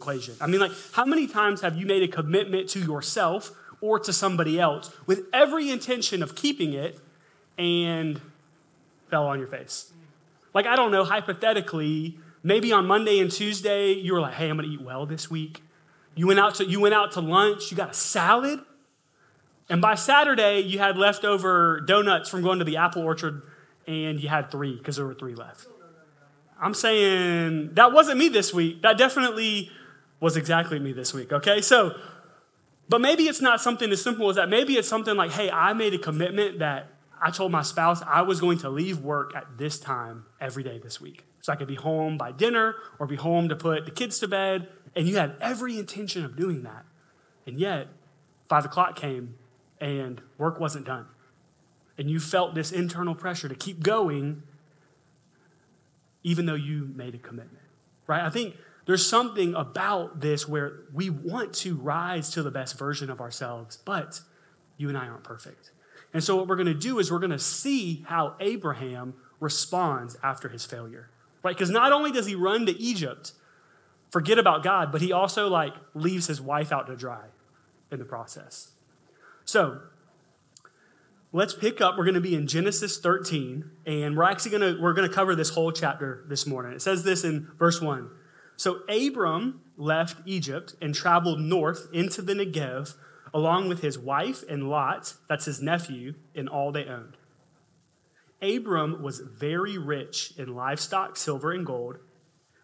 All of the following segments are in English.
equation. I mean, like, how many times have you made a commitment to yourself or to somebody else with every intention of keeping it and fell on your face? Like, I don't know, hypothetically, maybe on Monday and Tuesday, you were like, hey, I'm gonna eat well this week. You went out to, you went out to lunch, you got a salad, and by Saturday, you had leftover donuts from going to the apple orchard, and you had three because there were three left. I'm saying that wasn't me this week. That definitely was exactly me this week, okay? So, but maybe it's not something as simple as that. Maybe it's something like, hey, I made a commitment that I told my spouse I was going to leave work at this time every day this week. So I could be home by dinner or be home to put the kids to bed. And you had every intention of doing that. And yet, five o'clock came and work wasn't done. And you felt this internal pressure to keep going even though you made a commitment, right? I think there's something about this where we want to rise to the best version of ourselves, but you and I aren't perfect. And so, what we're going to do is we're going to see how Abraham responds after his failure, right? Because not only does he run to Egypt, forget about God, but he also like leaves his wife out to dry in the process. So, let's pick up. We're going to be in Genesis 13, and we're actually going to we're going to cover this whole chapter this morning. It says this in verse 1. So Abram left Egypt and traveled north into the Negev along with his wife and Lot, that's his nephew, and all they owned. Abram was very rich in livestock, silver, and gold.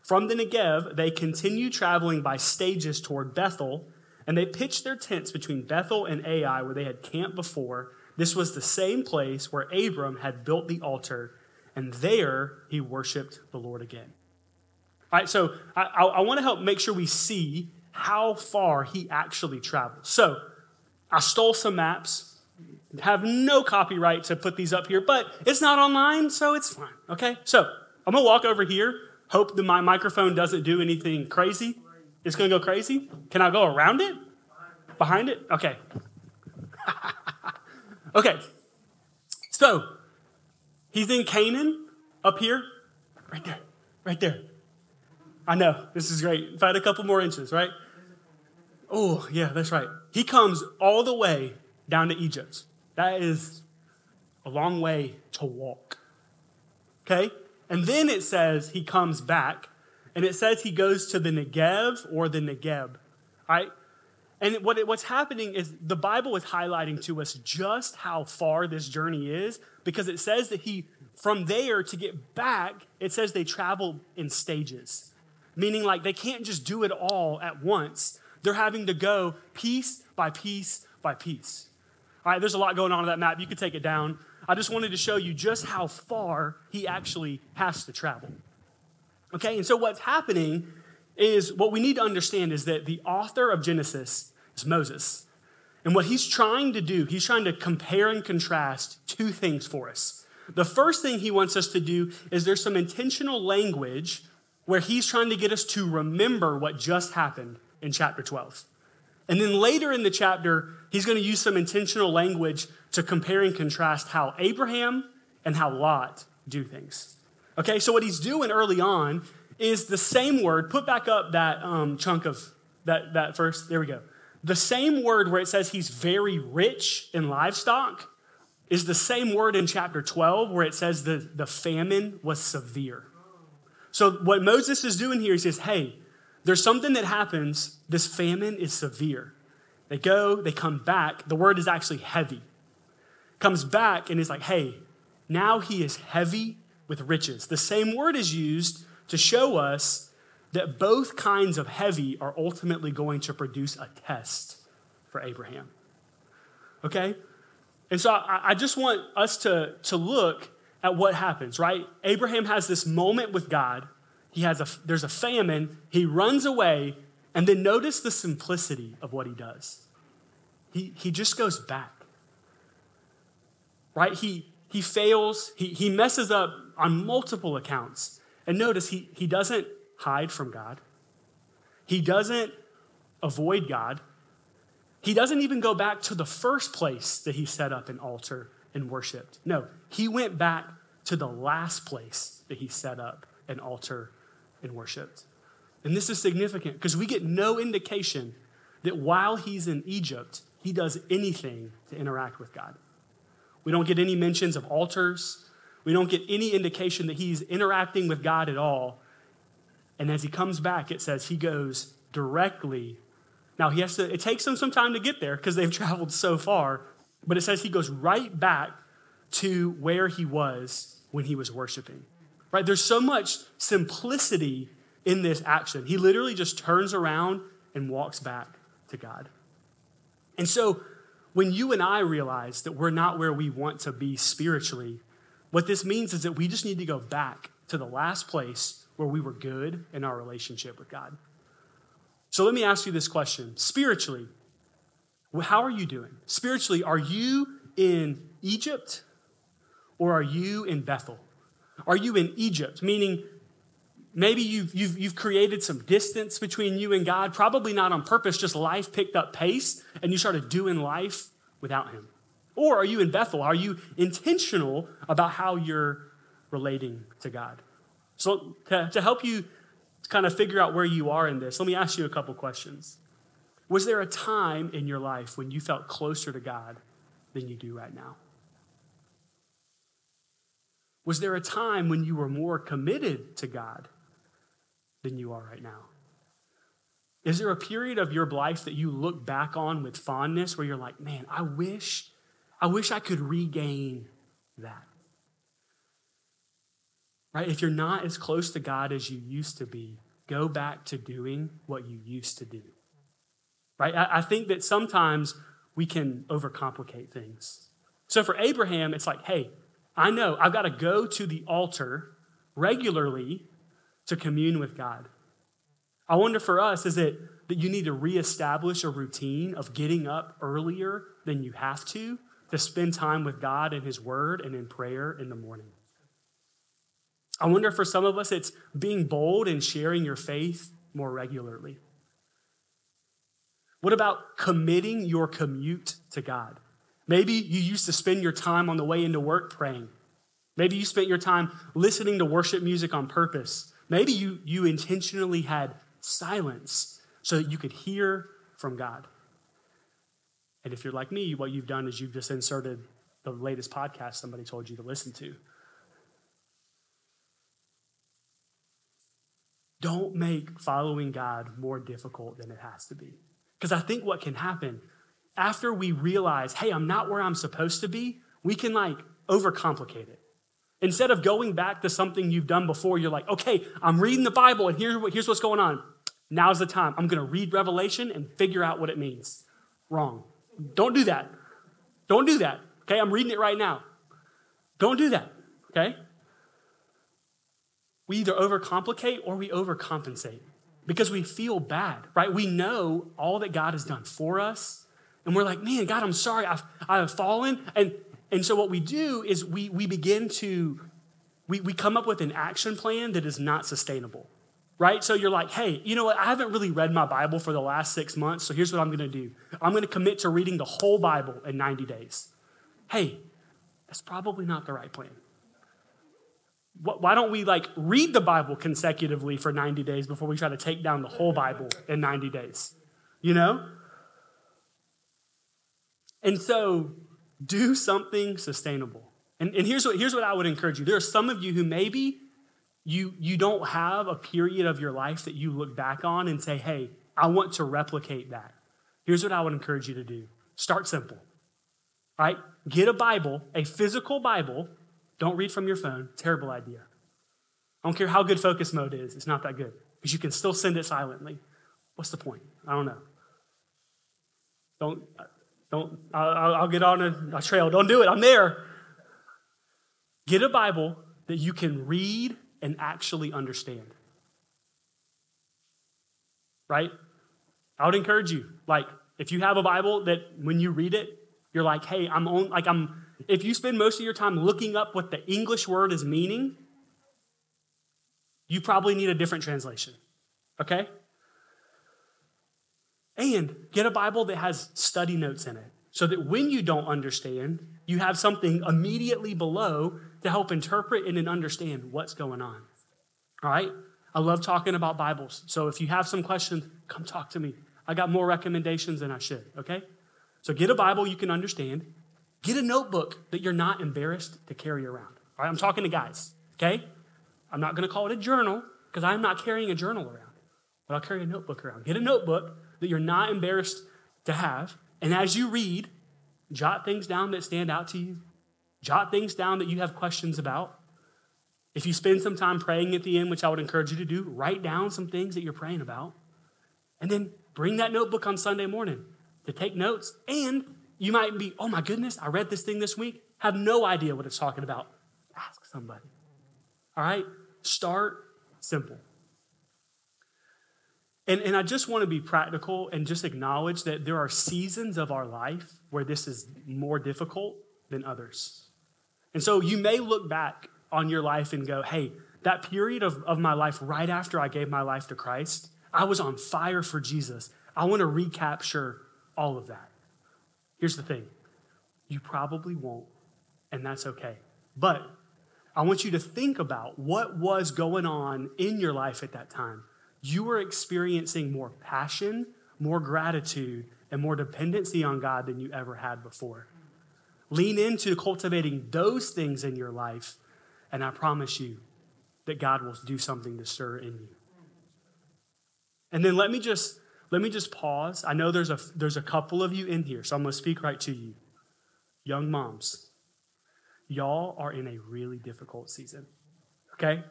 From the Negev, they continued traveling by stages toward Bethel, and they pitched their tents between Bethel and Ai, where they had camped before this was the same place where Abram had built the altar, and there he worshiped the Lord again. Right, so I, I, I want to help make sure we see how far he actually traveled. So I stole some maps. Have no copyright to put these up here, but it's not online, so it's fine. Okay, so I'm gonna walk over here. Hope that my microphone doesn't do anything crazy. It's gonna go crazy. Can I go around it? Behind it? Okay. Okay, so he's in Canaan up here, right there, right there. I know, this is great. If I had a couple more inches, right? Oh, yeah, that's right. He comes all the way down to Egypt. That is a long way to walk. Okay? And then it says he comes back, and it says he goes to the Negev or the Negeb. Right? And what what's happening is the Bible is highlighting to us just how far this journey is because it says that he, from there to get back, it says they travel in stages, meaning like they can't just do it all at once. They're having to go piece by piece by piece. All right, there's a lot going on in that map. You could take it down. I just wanted to show you just how far he actually has to travel. Okay, and so what's happening is what we need to understand is that the author of Genesis is Moses. And what he's trying to do, he's trying to compare and contrast two things for us. The first thing he wants us to do is there's some intentional language where he's trying to get us to remember what just happened in chapter 12. And then later in the chapter, he's going to use some intentional language to compare and contrast how Abraham and how Lot do things. Okay, so what he's doing early on is the same word. Put back up that um, chunk of that, that first. There we go. The same word where it says he's very rich in livestock is the same word in chapter 12 where it says the, the famine was severe. So, what Moses is doing here, he says, hey, there's something that happens. This famine is severe. They go, they come back. The word is actually heavy. Comes back and is like, hey, now he is heavy with riches. The same word is used to show us that both kinds of heavy are ultimately going to produce a test for Abraham. Okay? And so I, I, just want us to, to look at what happens, right? Abraham has this moment with God. He has a, there's a famine. He runs away. And then notice the simplicity of what he does. He, he just goes back. Right? He, he fails. He, he messes up on multiple accounts. And notice he, he doesn't hide from God. He doesn't avoid God. He doesn't even go back to the first place that he set up an altar and worshiped. No, he went back to the last place that he set up an altar and worshiped. And this is significant because we get no indication that while he's in Egypt, he does anything to interact with God. We don't get any mentions of altars. We don't get any indication that he's interacting with God at all. And as he comes back, it says he goes directly. Now, he has to, it takes him some time to get there because they've traveled so far, but it says he goes right back to where he was when he was worshiping. Right? There's so much simplicity in this action. He literally just turns around and walks back to God. And so, when you and I realize that we're not where we want to be spiritually, what this means is that we just need to go back to the last place where we were good in our relationship with God. So let me ask you this question spiritually, how are you doing? Spiritually, are you in Egypt or are you in Bethel? Are you in Egypt? Meaning, maybe you've, you've, you've created some distance between you and God, probably not on purpose, just life picked up pace and you started doing life without Him. Or are you in Bethel? Are you intentional about how you're relating to God? So, to, to help you kind of figure out where you are in this, let me ask you a couple questions. Was there a time in your life when you felt closer to God than you do right now? Was there a time when you were more committed to God than you are right now? Is there a period of your life that you look back on with fondness where you're like, man, I wish, I wish I could regain that? Right? If you're not as close to God as you used to be, go back to doing what you used to do. Right? I, I think that sometimes we can overcomplicate things. So for Abraham, it's like, hey, I know I've got to go to the altar regularly to commune with God. I wonder for us, is it that you need to reestablish a routine of getting up earlier than you have to to spend time with God and His Word and in prayer in the morning? I wonder for some of us, it's being bold and sharing your faith more regularly. What about committing your commute to God? Maybe you used to spend your time on the way into work praying. Maybe you spent your time listening to worship music on purpose. Maybe you, you intentionally had silence so that you could hear from God. And if you're like me, what you've done is you've just inserted the latest podcast somebody told you to listen to. Don't make following God more difficult than it has to be. Because I think what can happen after we realize, hey, I'm not where I'm supposed to be, we can like overcomplicate it. Instead of going back to something you've done before, you're like, okay, I'm reading the Bible and here, here's what's going on. Now's the time. I'm going to read Revelation and figure out what it means. Wrong. Don't do that. Don't do that. Okay, I'm reading it right now. Don't do that. Okay? We either overcomplicate or we overcompensate because we feel bad, right? We know all that God has done for us and we're like, man, God, I'm sorry, I've, I've fallen. And, and so what we do is we, we begin to, we, we come up with an action plan that is not sustainable, right? So you're like, hey, you know what? I haven't really read my Bible for the last six months, so here's what I'm going to do. I'm going to commit to reading the whole Bible in 90 days. Hey, that's probably not the right plan. Why don't we like read the Bible consecutively for 90 days before we try to take down the whole Bible in 90 days? You know? And so do something sustainable. And, and here's, what, here's what I would encourage you. There are some of you who maybe you, you don't have a period of your life that you look back on and say, hey, I want to replicate that. Here's what I would encourage you to do start simple. right? Get a Bible, a physical Bible. Don't read from your phone. Terrible idea. I don't care how good focus mode is, it's not that good because you can still send it silently. What's the point? I don't know. Don't, don't, I'll, I'll get on a, a trail. Don't do it. I'm there. Get a Bible that you can read and actually understand. Right? I would encourage you. Like, if you have a Bible that when you read it, you're like, hey, I'm on, like, I'm, if you spend most of your time looking up what the English word is meaning, you probably need a different translation. Okay? And get a Bible that has study notes in it so that when you don't understand, you have something immediately below to help interpret and understand what's going on. All right? I love talking about Bibles. So if you have some questions, come talk to me. I got more recommendations than I should, okay? So get a Bible you can understand. Get a notebook that you're not embarrassed to carry around. All right, I'm talking to guys, okay? I'm not to call it a journal because I'm not carrying a journal around, but I'll carry a notebook around. Get a notebook that you're not embarrassed to have. And as you read, jot things down that stand out to you, jot things down that you have questions about. If you spend some time praying at the end, which I would encourage you to do, write down some things that you're praying about. And then bring that notebook on Sunday morning to take notes. And you might be, oh my goodness, I read this thing this week, have no idea what it's talking about. Ask somebody. All right? Start simple. And, and I just want to be practical and just acknowledge that there are seasons of our life where this is more difficult than others. And so you may look back on your life and go, hey, that period of, of my life right after I gave my life to Christ, I was on fire for Jesus. I want to recapture all of that. Here's the thing you probably won't, and that's okay. But I want you to think about what was going on in your life at that time. You were experiencing more passion, more gratitude, and more dependency on God than you ever had before. Lean into cultivating those things in your life, and I promise you that God will do something to stir in you. And then let me just let me just pause. I know there's a there's a couple of you in here, so I'm going to speak right to you. Young moms, y'all are in a really difficult season. Okay?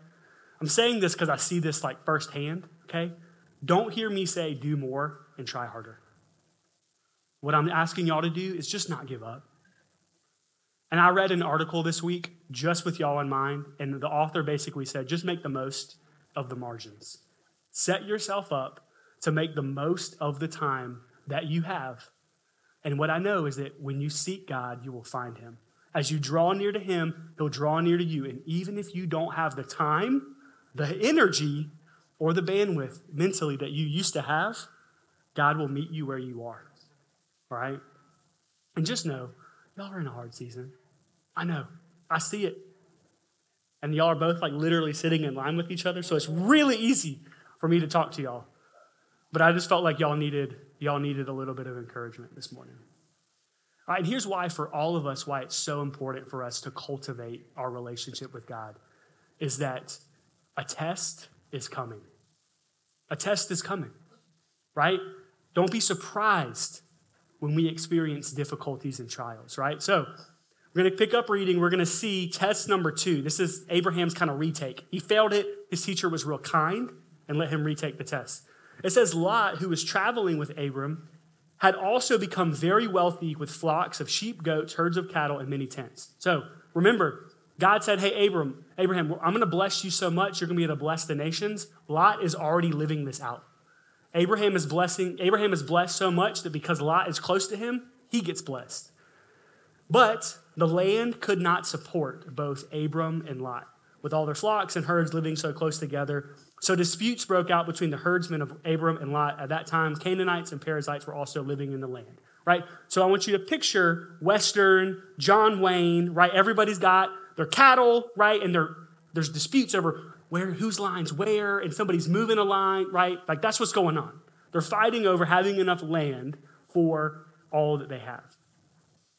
I'm saying this because I see this like firsthand, okay? Don't hear me say do more and try harder. What I'm asking y'all to do is just not give up. And I read an article this week just with y'all in mind, and the author basically said just make the most of the margins. Set yourself up to make the most of the time that you have. And what I know is that when you seek God, you will find him. As you draw near to Him, He'll draw near to you. And even if you don't have the time, the energy, or the bandwidth mentally that you used to have, God will meet you where you are. Right? And just know, y'all are in a hard season. I know. I see it. And y'all are both like literally sitting in line with each other, so it's really easy for me to talk to y'all. But I just felt like y'all needed y'all needed a little bit of encouragement this morning. All right, and here's why, for all of us, why it's so important for us to cultivate our relationship with God is that a test is coming. A test is coming, right? Don't be surprised when we experience difficulties and trials, right? So, we're going to pick up reading. We're going to see test number two. This is Abraham's kind of retake. He failed it. His teacher was real kind and let him retake the test. It says Lot, who was traveling with Abram, had also become very wealthy with flocks of sheep, goats, herds of cattle, and many tents. So remember, God said, Hey, Abram, Abraham, I'm going to bless you so much, you're going to be able to bless the nations. Lot is already living this out. Abraham is blessing, Abraham is blessed so much that because Lot is close to him, he gets blessed. But the land could not support both Abram and Lot, with all their flocks and herds living so close together. So disputes broke out between the herdsmen of Abram and Lot. At that time, Canaanites and Perizzites were also living in the land, right? So I want you to picture Western, John Wayne, right? Everybody's got their cattle, right? And there's disputes over where, whose line's where, and somebody's moving a line, right? Like that's what's going on. They're fighting over having enough land for all that they have.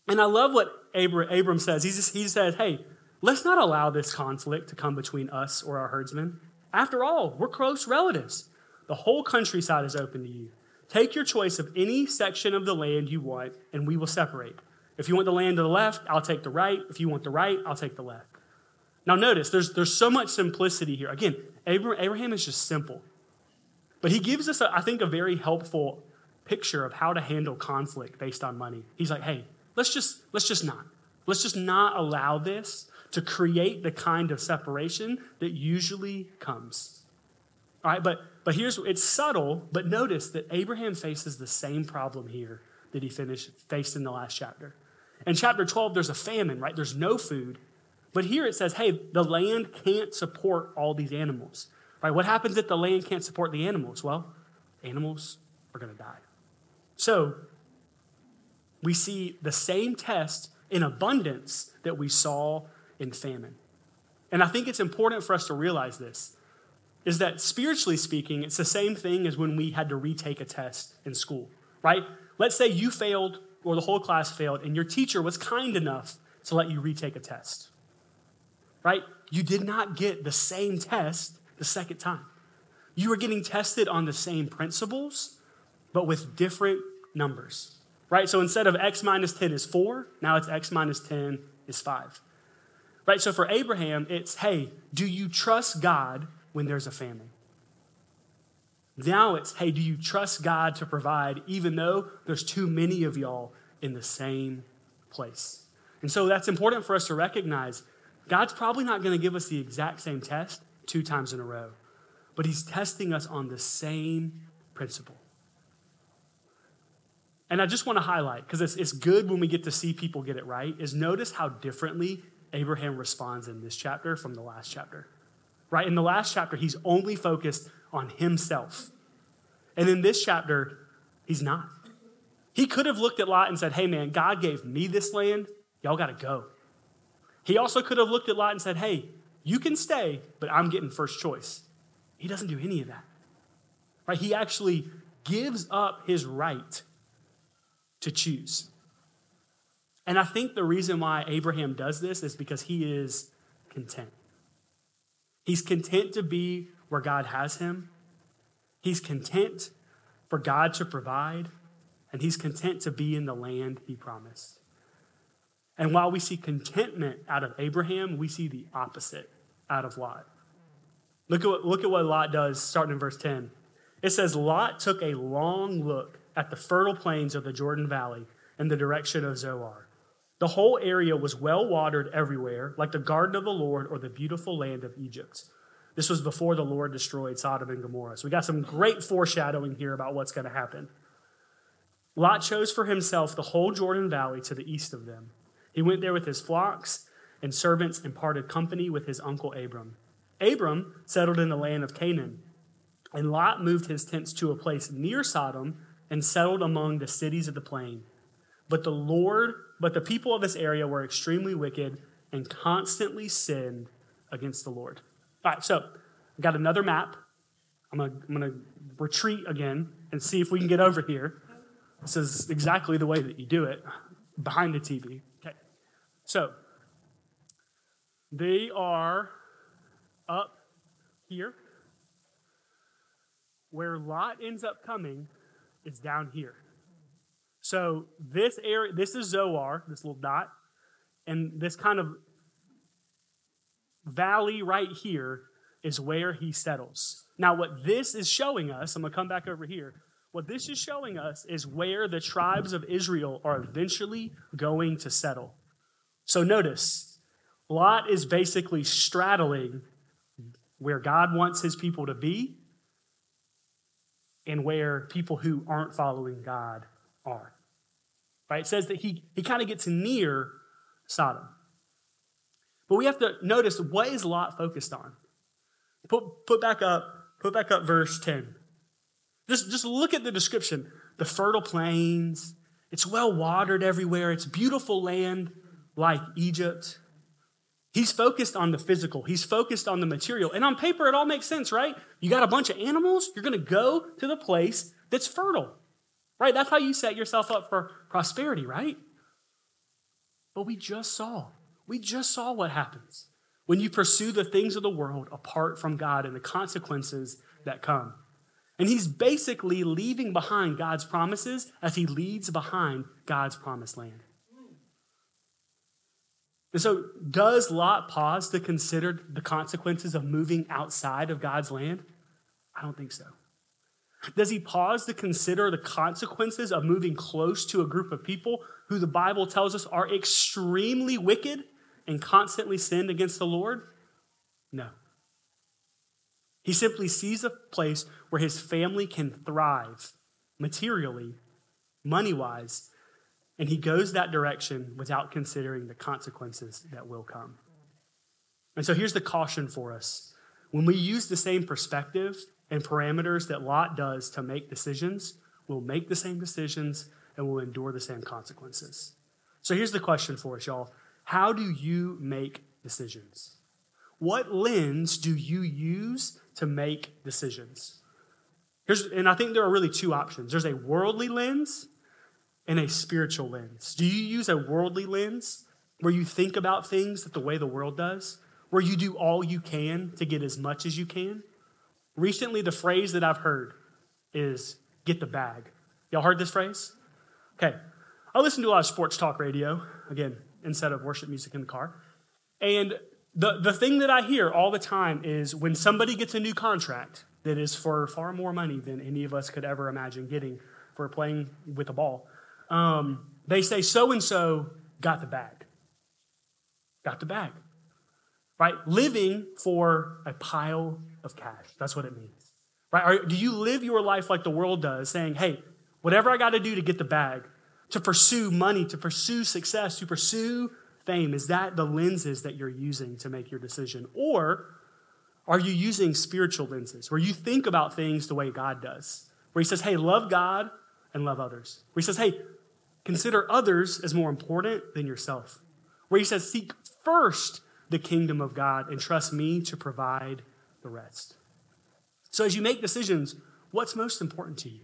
And I love what Abram, Abram says. He, just, he says, hey, let's not allow this conflict to come between us or our herdsmen. After all, we're close relatives. The whole countryside is open to you. Take your choice of any section of the land you want, and we will separate. If you want the land to the left, I'll take the right. If you want the right, I'll take the left. Now, notice there's, there's so much simplicity here. Again, Abraham is just simple. But he gives us, a, I think, a very helpful picture of how to handle conflict based on money. He's like, hey, let's just, let's just not. Let's just not allow this to create the kind of separation that usually comes. All right, but, but here's it's subtle, but notice that Abraham faces the same problem here that he finished, faced in the last chapter. In chapter 12, there's a famine, right? There's no food. But here it says, hey, the land can't support all these animals. Right? What happens if the land can't support the animals? Well, animals are going to die. So we see the same test in abundance that we saw in famine. And I think it's important for us to realize this. is that spiritually speaking, it's the same thing as when we had to retake a test in school, right? Let's say you failed or the whole class failed, and your teacher was kind enough to let you retake a test, right? You did not get the same test the second time. You were getting tested on the same principles, but with different numbers, right? So instead of x minus 10 is 4, now it's x minus 10 is 5. Right? So for Abraham, it's hey, do you trust God when there's a famine? Now it's hey, do you trust God to provide even though there's too many of y'all in the same place? And so that's important for us to recognize God's probably not going to give us the exact same test two times in a row, but He's testing us on the same principle. And I just want to highlight, because it's, it's good when we get to see people get it right, is notice how differently Abraham responds in this chapter from the last chapter. Right? In the last chapter, he's only focused on himself. And in this chapter, he's not. He could have looked at Lot and said, Hey, man, God gave me this land. Y'all got to go. He also could have looked at Lot and said, Hey, you can stay, but I'm getting first choice. He doesn't do any of that. Right? He actually gives up his right to choose. And I think the reason why Abraham does this is because he is content. He's content to be where God has him. He's content for God to provide, and he's content to be in the land he promised. And while we see contentment out of Abraham, we see the opposite out of Lot. Look at what, look at what Lot does starting in verse 10. It says, Lot took a long look at the fertile plains of the Jordan Valley in the direction of Zoar. The whole area was well watered everywhere, like the garden of the Lord or the beautiful land of Egypt. This was before the Lord destroyed Sodom and Gomorrah. So we got some great foreshadowing here about what's going to happen. Lot chose for himself the whole Jordan Valley to the east of them. He went there with his flocks and servants and parted company with his uncle Abram. Abram settled in the land of Canaan, and Lot moved his tents to a place near Sodom and settled among the cities of the plain. But the Lord, but the people of this area were extremely wicked and constantly sinned against the Lord. All right, so I got another map. I'm gonna, I'm gonna retreat again and see if we can get over here. This is exactly the way that you do it behind the TV. Okay, so they are up here. Where Lot ends up coming is down here. So this area, this is Zoar, this little dot, and this kind of valley right here is where he settles. Now, what this is showing us, I'm to come back over here. What this is showing us is where the tribes of Israel are eventually going to settle. So notice, Lot is basically straddling where God wants his people to be and where people who aren't following God are. Right? It says that he, he kind of gets near Sodom. But we have to notice what is Lot focused on? Put, put back up, put back up verse 10. Just, just look at the description. The fertile plains, it's well watered everywhere, it's beautiful land like Egypt. He's focused on the physical. He's focused on the material. And on paper, it all makes sense, right? You got a bunch of animals, you're going to go to the place that's fertile, right? That's how you set yourself up for prosperity, right? But we just saw, we just saw what happens when you pursue the things of the world apart from God and the consequences that come. And he's basically leaving behind God's promises as he leads behind God's promised land. And so, does Lot pause to consider the consequences of moving outside of God's land? I don't think so. Does he pause to consider the consequences of moving close to a group of people who the Bible tells us are extremely wicked and constantly sinned against the Lord? No. He simply sees a place where his family can thrive materially, money wise, and he goes that direction without considering the consequences that will come. And so here's the caution for us. When we use the same perspective and parameters that Lot does to make decisions, we'll make the same decisions and we'll endure the same consequences. So here's the question for us, y'all. How do you make decisions? What lens do you use to make decisions. Here's, and I think there are really two options there's a worldly lens and a spiritual lens. Do you use a worldly lens where you think about things that the way the world does, where you do all you can to get as much as you can? Recently, the phrase that I've heard is get the bag. Y'all heard this phrase? Okay. I listen to a lot of sports talk radio, again, instead of worship music in the car. And the, the thing that I hear all the time is when somebody gets a new contract that is for far more money than any of us could ever imagine getting for playing with a ball, um, they say so and so got the bag. Got the bag. Right? Living for a pile of cash. That's what it means. Right? Are, do you live your life like the world does, saying, hey, whatever I got to do to get the bag, to pursue money, to pursue success, to pursue fame? Is that the lenses that you're using to make your decision? Or are you using spiritual lenses where you think about things the way God does? Where He says, hey, love God and love others. Where He says, hey, consider others as more important than yourself. Where He says, seek first the kingdom of God and trust me to provide the rest. So as you make decisions, what's most important to you?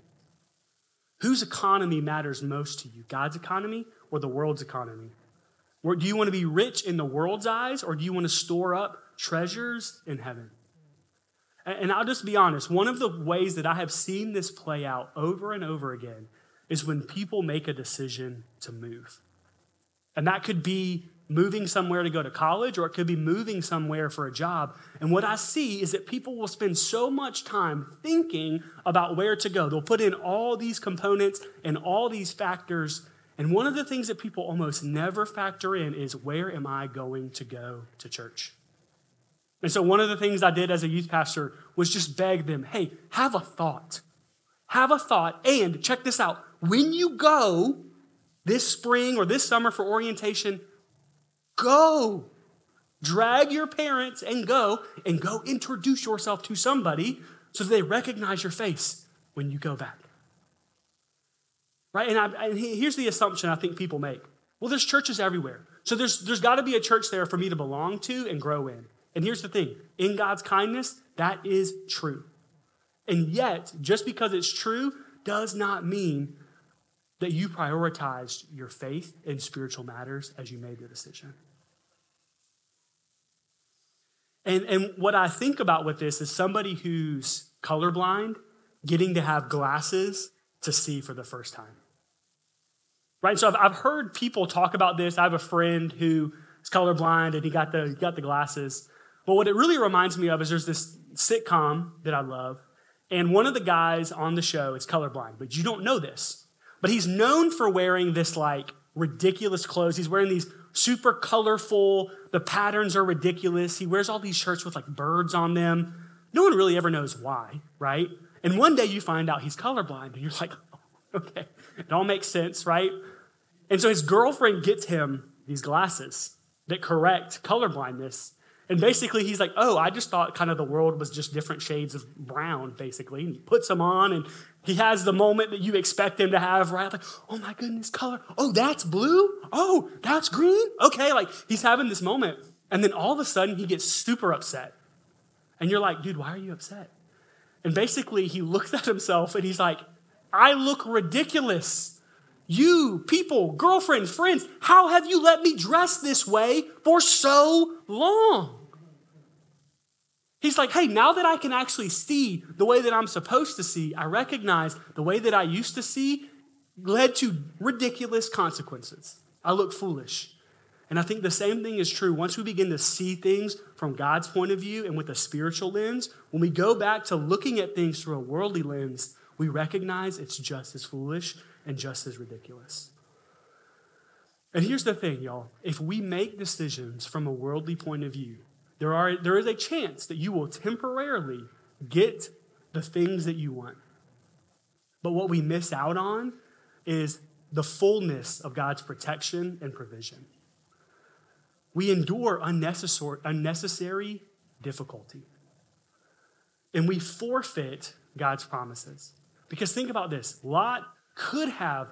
Whose economy matters most to you? God's economy or the world's economy? Or do you want to be rich in the world's eyes or do you want to store up treasures in heaven? And I'll just be honest, one of the ways that I have seen this play out over and over again is when people make a decision to move. And that could be moving somewhere to go to college or it could be moving somewhere for a job. And what I see is that people will spend so much time thinking about where to go. They'll put in all these components and all these factors and one of the things that people almost never factor in is where am I going to go to church? And so, one of the things I did as a youth pastor was just beg them hey, have a thought. Have a thought. And check this out when you go this spring or this summer for orientation, go. Drag your parents and go and go introduce yourself to somebody so they recognize your face when you go back. Right? And, I, and here's the assumption I think people make well, there's churches everywhere. So there's, there's got to be a church there for me to belong to and grow in. And here's the thing in God's kindness, that is true. And yet, just because it's true does not mean that you prioritized your faith in spiritual matters as you made the decision. And, and what I think about with this is somebody who's colorblind getting to have glasses to see for the first time. Right? So I've, I've heard people talk about this. I have a friend who is colorblind and he got the, he got the glasses. But what it really reminds me of is there's this sitcom that I love, and one of the guys on the show is colorblind, but you don't know this. But he's known for wearing this like ridiculous clothes. He's wearing these super colorful, the patterns are ridiculous. He wears all these shirts with like birds on them. No one really ever knows why, right? And one day you find out he's colorblind, and you're like, okay, it all makes sense, right? And so his girlfriend gets him these glasses that correct colorblindness. And basically, he's like, Oh, I just thought kind of the world was just different shades of brown, basically. And he puts them on, and he has the moment that you expect him to have, right? Like, Oh my goodness, color. Oh, that's blue. Oh, that's green. Okay, like he's having this moment. And then all of a sudden, he gets super upset. And you're like, Dude, why are you upset? And basically, he looks at himself and he's like, I look ridiculous. You, people, girlfriend, friends, how have you let me dress this way for so long? He's like, hey, now that I can actually see the way that I'm supposed to see, I recognize the way that I used to see led to ridiculous consequences. I look foolish. And I think the same thing is true once we begin to see things from God's point of view and with a spiritual lens. When we go back to looking at things through a worldly lens, we recognize it's just as foolish and just as ridiculous. And here's the thing, y'all. If we make decisions from a worldly point of view, there, are, there is a chance that you will temporarily get the things that you want. But what we miss out on is the fullness of God's protection and provision. We endure unnecessary, unnecessary difficulty. And we forfeit God's promises. Because think about this Lot could have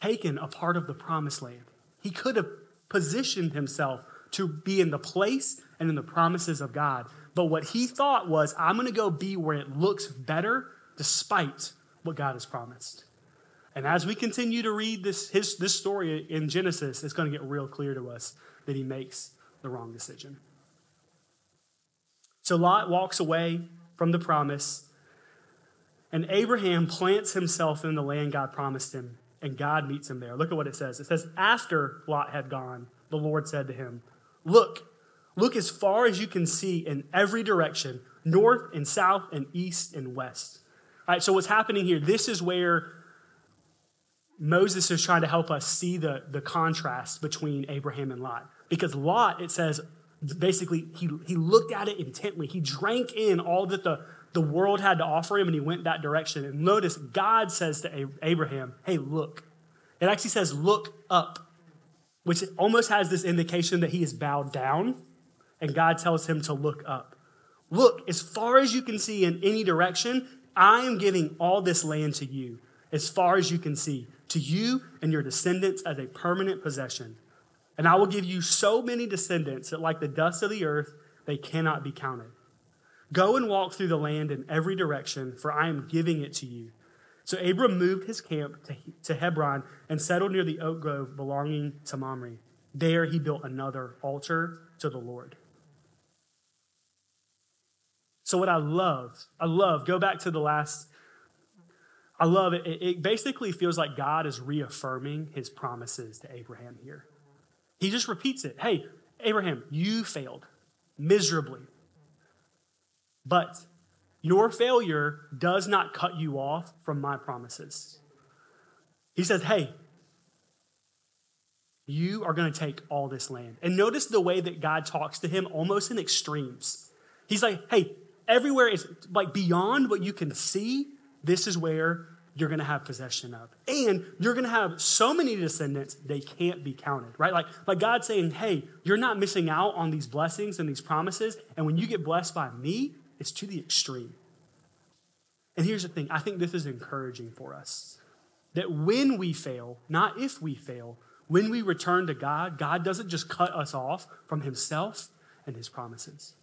taken a part of the promised land, he could have positioned himself to be in the place and in the promises of God. But what he thought was, I'm going to go be where it looks better despite what God has promised. And as we continue to read this, his, this story in Genesis, it's going to get real clear to us that he makes the wrong decision. So Lot walks away from the promise, and Abraham plants himself in the land God promised him, and God meets him there. Look at what it says. It says, After Lot had gone, the Lord said to him, Look, look as far as you can see in every direction, north and south and east and west. All right, so what's happening here, this is where Moses is trying to help us see the, the contrast between Abraham and Lot. Because Lot, it says, basically, he, he looked at it intently. He drank in all that the, the world had to offer him and he went that direction. And notice, God says to Abraham, hey, look. It actually says, look up, which almost has this indication that he is bowed down. And God tells him to look up. Look, as far as you can see in any direction, I am giving all this land to you, as far as you can see to you and your descendants as a permanent possession. And I will give you so many descendants that, like the dust of the earth, they cannot be counted. Go and walk through the land in every direction, for I am giving it to you. So Abram moved his camp to, to Hebron and settled near the oak grove belonging to Mamre. There he built another altar to the Lord. So, what I love, I love, go back to the last I love it. It basically feels like God is reaffirming his promises to Abraham here. He just repeats it. Hey, Abraham, you failed miserably. But your failure does not cut you off from my promises. He says, Hey, you are going to take all this land. And notice the way that God talks to him almost in extremes. He's like, Hey, everywhere is like beyond what you can see, this is where you're going to have possession of. And you're going to have so many descendants, they can't be counted, right? Like, like God saying, hey, you're not missing out on these blessings and these promises. And when you get blessed by me, it's to the extreme. And here's the thing I think this is encouraging for us that when we fail, not if we fail, when we return to God, God doesn't just cut us off from Himself and His promises.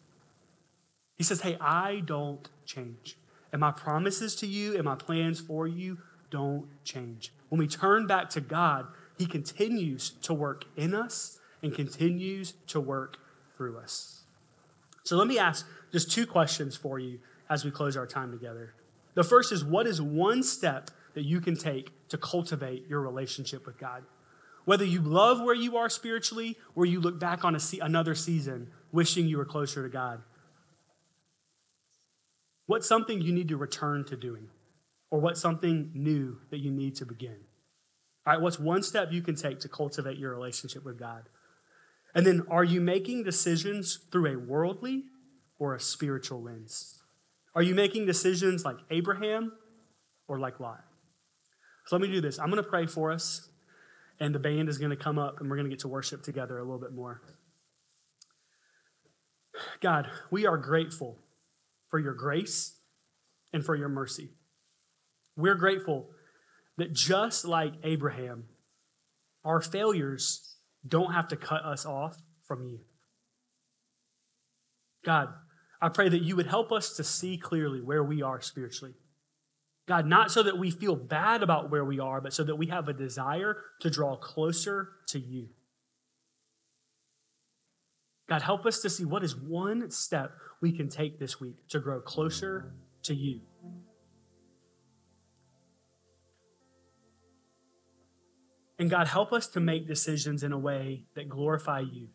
He says, hey, I don't change. And my promises to you and my plans for you don't change. When we turn back to God, He continues to work in us and continues to work through us. So let me ask just two questions for you as we close our time together. The first is what is one step that you can take to cultivate your relationship with God? Whether you love where you are spiritually or you look back on se- another season wishing you were closer to God, What's something you need to return to doing? Or what's something new that you need to begin? All right, what's one step you can take to cultivate your relationship with God? And then, are you making decisions through a worldly or a spiritual lens? Are you making decisions like Abraham or like Lot? So let me do this. I'm going to pray for us, and the band is going to come up, and we're going to get to worship together a little bit more. God, we are grateful for your grace and for your mercy. We're grateful that just like Abraham, our failures don't have to cut us off from you. God, I pray that you would help us to see clearly where we are spiritually. God, not so that we feel bad about where we are, but so that we have a desire to draw closer to you. God, help us to see what is one step we can take this week to grow closer to you. And God, help us to make decisions in a way that glorify you,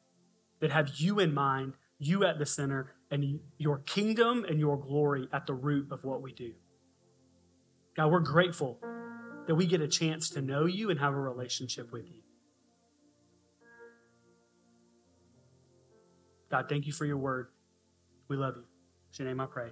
that have you in mind, you at the center, and your kingdom and your glory at the root of what we do. God, we're grateful that we get a chance to know you and have a relationship with you. God, thank you for your word. We love you. In your name I pray.